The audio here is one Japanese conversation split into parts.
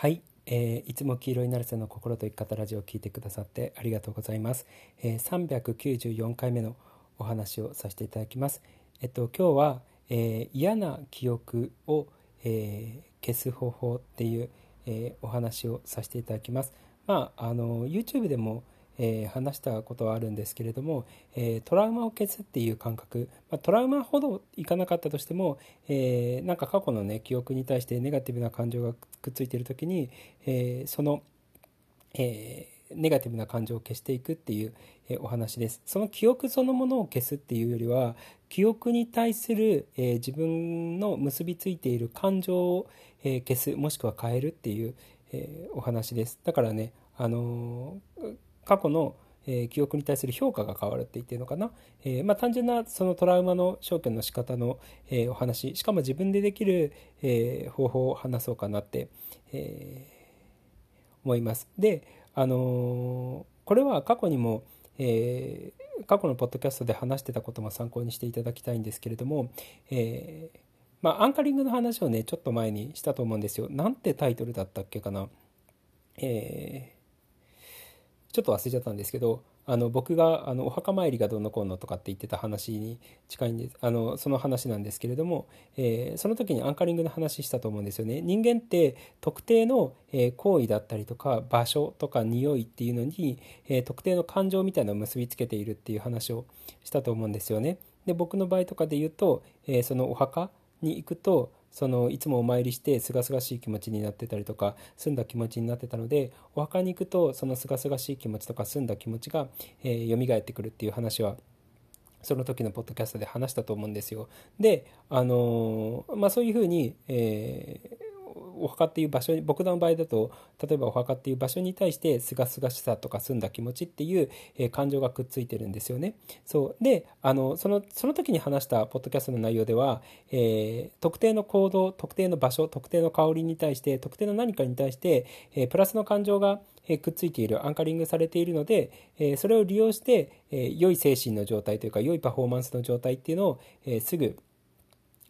はい、えー、いつも黄色いナルセの心と生き方ラジオを聞いてくださってありがとうございます、えー、394回目のお話をさせていただきます。えっと今日は、えー、嫌な記憶を、えー、消す方法っていう、えー、お話をさせていただきます。まああの YouTube でもえー、話したことはあるんですけれども、えー、トラウマを消すっていう感覚、まあ、トラウマほどいかなかったとしても、えー、なんか過去のね記憶に対してネガティブな感情がくっついている時に、えその、えネガティブな感情を消していくっていう、お話です。その記憶そのものを消すっていうよりは記憶に対する、え自分の結びついている感情を、え消すもしくは変えるっていう、えお話です。だからねあの過去の、え、記憶に対する評価が変わるって言ってるのかな、えー、まあ、単純なそのトラウマの消去の仕方の、え、お話しかも自分でできる、え方法を話そうかなって、え思います。で、あのこれは過去にも、え過去のポッドキャストで話してたことも参考にしていただきたいんですけれども、えまあ、アンカリングの話をねちょっと前にしたと思うんですよ。なんてタイトルだったっけかな。えーちょっと忘れちゃったんですけどあの僕があのお墓参りがどうのこうのとかって言ってた話に近いんです。あのその話なんですけれども、えー、その時にアンカリングの話したと思うんですよね。人間って特定の、え行為だったりとか場所とか匂いっていうのに、えー、特定の感情みたいなのを結びつけているっていう話をしたと思うんですよね。で僕の場合とかで言うと、えー、そのお墓に行くとそのいつもお参りしてすがすがしい気持ちになってたりとか澄んだ気持ちになってたのでお墓に行くとそのすがすがしい気持ちとか澄んだ気持ちが、えー、蘇ってくるっていう話はその時のポッドキャストで話したと思うんですよ。で、あのー、まあ、そういうふうに、えーお墓っていう場所に僕の場合だと例えばお墓っていう場所に対してすがすがしさとか澄んだ気持ちっていう、えー、感情がくっついてるんですよね。そうであのそのその時に話したポッドキャストの内容では、えー、特定の行動特定の場所特定の香りに対して特定の何かに対して、えー、プラスの感情がくっついているアンカリングされているのでそれを利用して良い精神の状態というか良いパフォーマンスの状態っていうのをすぐ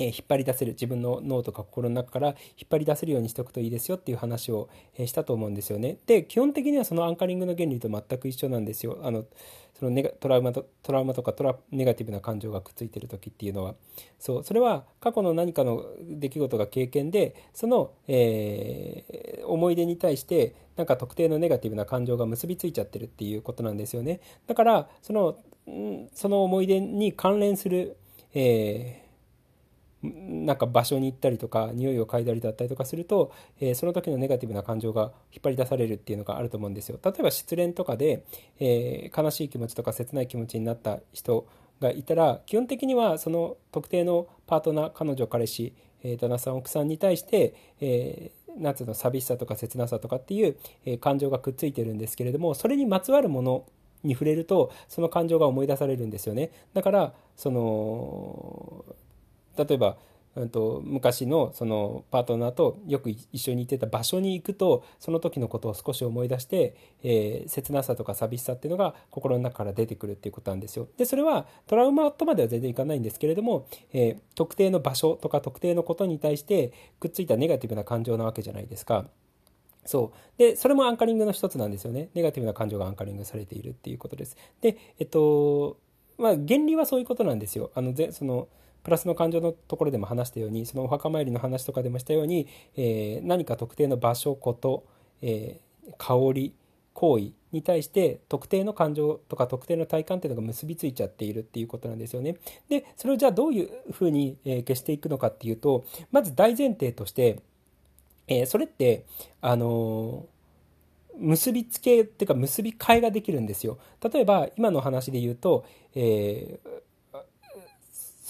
え引っ張り出せる自分の脳とか心の中から引っ張り出せるようにしておくといいですよっていう話を、えしたと思うんですよね。で基本的にはそのアンカリングの原理と全く一緒なんですよ。あのそのネガトラウマとトラウマとかトラネガティブな感情がくっついてる時っていうのはそうそれは過去の何かの出来事が経験でその、えー、思い出に対してなんか特定のネガティブな感情が結びついちゃってるっていうことなんですよね。だからそのその思い出に関連する、えーなんか場所に行ったりとか匂いを嗅いだりだったりとかすると、えー、その時のネガティブな感情が引っ張り出されるっていうのがあると思うんですよ。例えば失恋とかで、えー、悲しい気持ちとか切ない気持ちになった人がいたら基本的にはその特定のパートナー彼女彼氏、えー、旦那さん奥さんに対して、えー、なんつうの寂しさとか切なさとかっていう、え感情がくっついてるんですけれどもそれにまつわるものに触れるとその感情が思い出されるんですよね。だからその例えば、うんと、昔のそのパートナーとよく一緒に行ってた場所に行くとその時のことを少し思い出して、えー、切なさとか寂しさっていうのが心の中から出てくるっていうことなんですよ。でそれはトラウマとまでは全然いかないんですけれども、えー、特定の場所とか特定のことに対してくっついたネガティブな感情なわけじゃないですか。そう。で、それもアンカリングの一つなんですよね。ネガティブな感情がアンカリングされているっていうことです。で、えっと、まあ、原理はそういうことなんですよ。あの、その、プラスの感情のところでも話したようにそのお墓参りの話とかでもしたように、えー、何か特定の場所こと、えー、香り行為に対して特定の感情とか特定の体感っていうのが結びついちゃっているっていうことなんですよね。でそれをじゃあどういうふうに、え消していくのかっていうとまず大前提として、えー、それってあの結びつけっていうか結び替えができるんですよ。例えば今の話で言うと、えー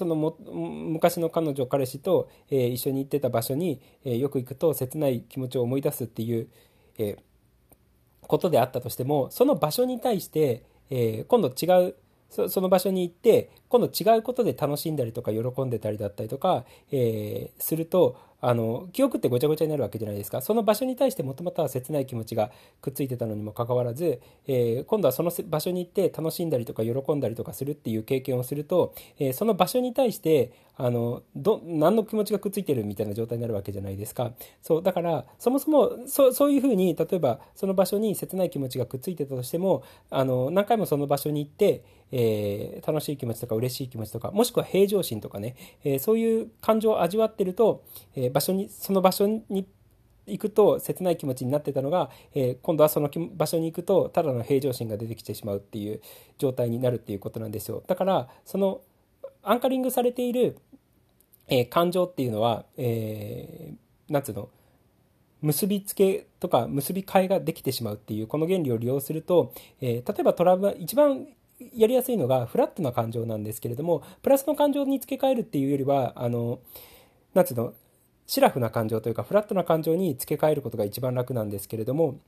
そのも昔の彼女彼氏と、えー、一緒に行ってた場所に、えー、よく行くと切ない気持ちを思い出すっていう、えー、ことであったとしてもその場所に対して、え今度違うその場所に行って今度違うことで楽しんだりとか喜んでたりだったりとか、えするとあの記憶ってごちゃごちゃになるわけじゃないですか。その場所に対してもともとは切ない気持ちがくっついてたのにもかかわらず、えー、今度はその場所に行って楽しんだりとか喜んだりとかするっていう経験をすると、えー、その場所に対してあのど何の気持ちがくっついてるみたいな状態になるわけじゃないですか。そうだからそもそもそそういうふうに例えばその場所に切ない気持ちがくっついてたとしてもあの何回もその場所に行ってえー、楽しい気持ちとか嬉しい気持ちとかもしくは平常心とかね、えー、そういう感情を味わってると、え場所にその場所に行くと切ない気持ちになってたのが、え今度はその場所に行くとただの平常心が出てきてしまうっていう状態になるっていうことなんですよ。だからそのアンカリングされている、え感情っていうのは、えー、なんつうの？結びつけとか結び替えができてしまうっていうこの原理を利用すると、えー、例えばトラウマ一番やりやすいのがフラットな感情なんですけれどもプラスの感情に付け替えるっていうよりはあのなんつうの？シラフな感情というかフラットな感情に付け替えることが一番楽なんですけれども、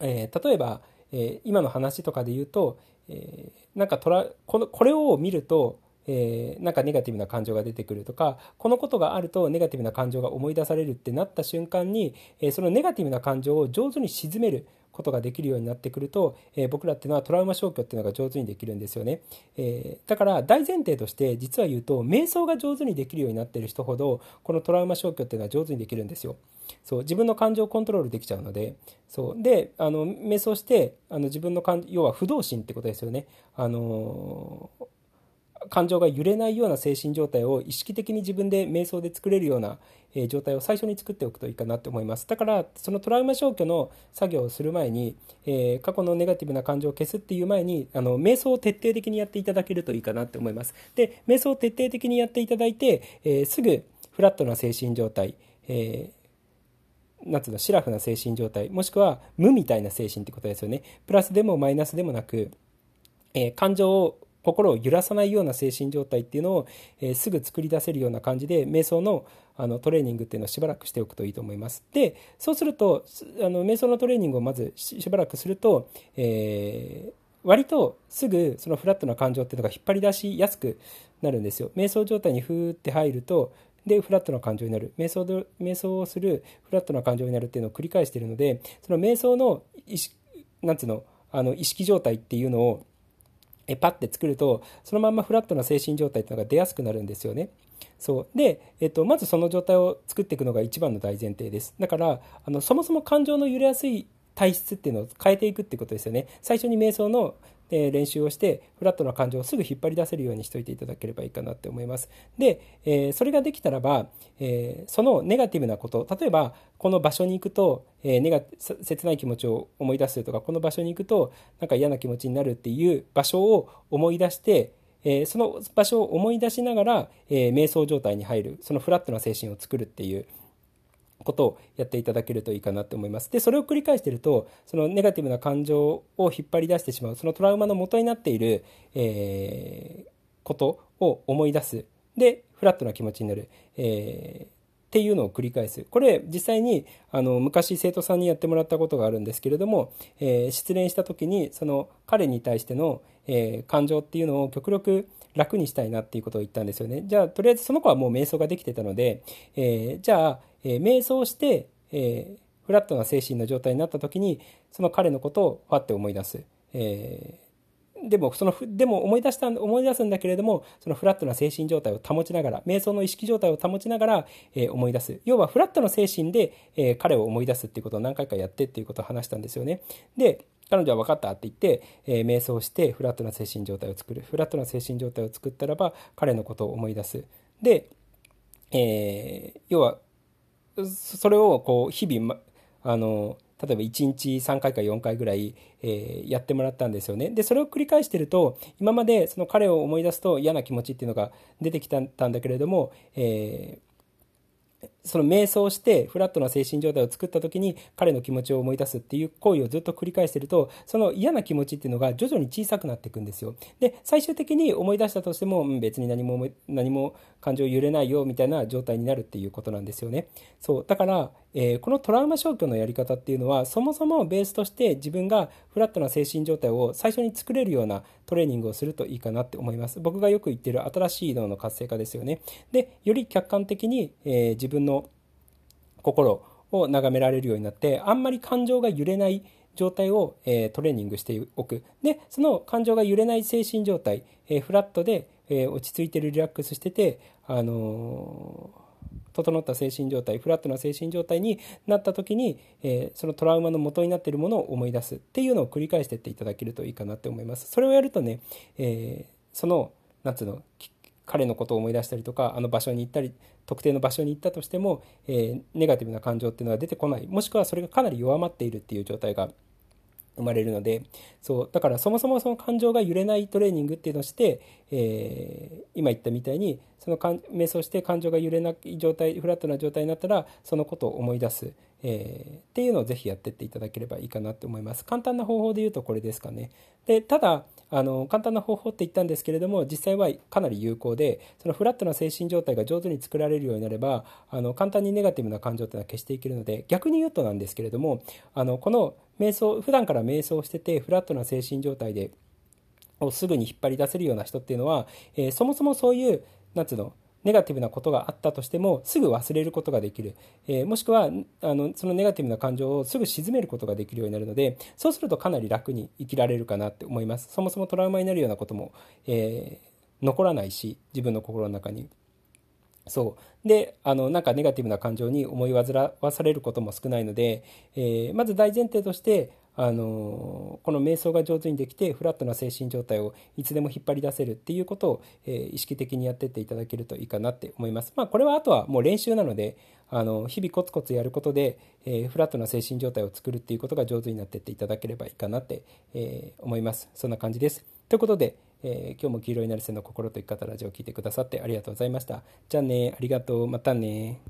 えー、例えば、えー、今の話とかで言うと、えー、なんかトラこのこれを見るとえー、なんかネガティブな感情が出てくるとかこのことがあるとネガティブな感情が思い出されるってなった瞬間に、えー、そのネガティブな感情を上手に沈めることができるようになってくると、えー、僕らっていうのはトラウマ消去っていうのが上手にできるんですよね、えー、だから大前提として実は言うと瞑想が上手にできるようになってる人ほどこのトラウマ消去っていうのは上手にできるんですよ。そう自分の感情をコントロールできちゃうので。そうであの瞑想してあの自分の感要は不動心ってことですよね。あのー感情が揺れないような精神状態を意識的に自分で瞑想で作れるようなえ状態を最初に作っておくといいかなと思いますだからそのトラウマ消去の作業をする前に、えー、過去のネガティブな感情を消すっていう前にあの瞑想を徹底的にやっていただけるといいかなと思いますで瞑想を徹底的にやっていただいて、えー、すぐフラットな精神状態、えーなんうの、シラフな精神状態、もしくは無みたいな精神ってことですよね。プラスでもマイナスでもなく、えー、感情を心を揺らさないような精神状態っていうのを、えー、すぐ作り出せるような感じで瞑想のあのトレーニングっていうのをしばらくしておくといいと思います。でそうするとあの瞑想のトレーニングをまずしばらくすると、えー、割とすぐそのフラットな感情っていうのが引っ張り出しやすくなるんですよ。瞑想状態にふーって入るとでフラットな感情になる瞑想で瞑想をするフラットな感情になるっていうのを繰り返しているのでその瞑想の意識なんつうのあの意識状態っていうのをえパッて作るとそのまんまフラットな精神状態っていうのが出やすくなるんですよね。そうで、えっと、まずその状態を作っていくのが一番の大前提です。だからあのそもそも感情の揺れやすい体質っていうのを変えていくってことですよね。最初に瞑想のえ練習をしてフラットな感情をすぐ引っ張り出せるようにしておいていただければいいかなって思います。で、え、それができたらば、えー、そのネガティブなこと例えばこの場所に行くと、え、ネガ切ない気持ちを思い出すとかこの場所に行くとなんか嫌な気持ちになるっていう場所を思い出してえその場所を思い出しながら、え瞑想状態に入るそのフラットな精神を作るっていうことをやっていただけるといいかなと思います。で、それを繰り返していると、そのネガティブな感情を引っ張り出してしまう、そのトラウマの元になっている、えー、ことを思い出す。で、フラットな気持ちになる。えーっていうのを繰り返す。これ実際にあの昔生徒さんにやってもらったことがあるんですけれども、えー、失恋した時にその彼に対しての、えー、感情っていうのを極力楽にしたいなっていうことを言ったんですよね。じゃあとりあえずその子はもう瞑想ができてたので、えー、じゃあえー、瞑想して、えー、フラットな精神の状態になった時にその彼のことをファって思い出す、えー、でもそのでも思い出した思い出すんだけれどもそのフラットな精神状態を保ちながら瞑想の意識状態を保ちながら、え思い出す。要はフラットな精神で、え彼を思い出すっていうことを何回かやってっていうことを話したんですよね。で彼女は分かったって言って、えー、瞑想してフラットな精神状態を作る。フラットな精神状態を作ったらば彼のことを思い出す。で、えー、要はそれをこう日々、まあの例えば1日3回か4回ぐらい、えー、やってもらったんですよね。でそれを繰り返してると今までその彼を思い出すと嫌な気持ちっていうのが出てきたんだけれども、えその瞑想してフラットな精神状態を作った時に彼の気持ちを思い出すっていう行為をずっと繰り返してるとその嫌な気持ちっていうのが徐々に小さくなっていくんですよ。で最終的に思い出したとしても、別に何も何も感情揺れないよみたいな状態になるっていうことなんですよね。そう。だから、えー、このトラウマ消去のやり方っていうのはそもそもベースとして自分がフラットな精神状態を最初に作れるようなトレーニングをするといいかなって思います。僕がよく言ってる新しい脳の活性化ですよね。でより客観的に、えー、自分の心を眺められるようになってあんまり感情が揺れない状態を、えー、トレーニングしておく。でその感情が揺れない精神状態、え、フラットで、え、落ち着いてるリラックスしてて、あの整った精神状態フラットな精神状態になった時に、えそのトラウマの元になっているものを思い出すっていうのを繰り返していっていただけるといいかなって思います。それをやるとね、えその夏の彼のことを思い出したりとかあの場所に行ったり特定の場所に行ったとしても、えー、ネガティブな感情っていうのが出てこない。もしくはそれがかなり弱まっているっていう状態が生まれるのでそうだからそもそもその感情が揺れないトレーニングっていうのをして、えー、今言ったみたいにその瞑想して感情が揺れない状態フラットな状態になったらそのことを思い出す、えー、っていうのをぜひやってっていただければいいかなと思います。簡単な方法で言うとこれですかね。でただあの簡単な方法って言ったんですけれども実際はかなり有効でそのフラットな精神状態が上手に作られるようになればあの簡単にネガティブな感情っていうのは消していけるので逆に言うとなんですけれどもあのこの瞑想普段から瞑想しててフラットな精神状態でをすぐに引っ張り出せるような人っていうのは、えー、そもそもそういうなんつうのネガティブなことがあったとしてもすぐ忘れることができる、えー、もしくはあのそのネガティブな感情をすぐ沈めることができるようになるのでそうするとかなり楽に生きられるかなって思います。そもそもトラウマになるようなことも、えー、残らないし自分の心の中に。そう。であのなんかネガティブな感情に思い煩わされることも少ないので、えー、まず大前提としてあのこの瞑想が上手にできてフラットな精神状態をいつでも引っ張り出せるっていうことを、えー、意識的にやってっていただけるといいかなって思います。まあ、これはあとはもう練習なのであの日々コツコツやることで、えー、フラットな精神状態を作るっていうことが上手になってっていただければいいかなって、えー、思います。そんな感じです。ということで、え今日も黄色いなるせの心と生き方ラジオを聴いてくださってありがとうございました。じゃあね、ありがとう、またね。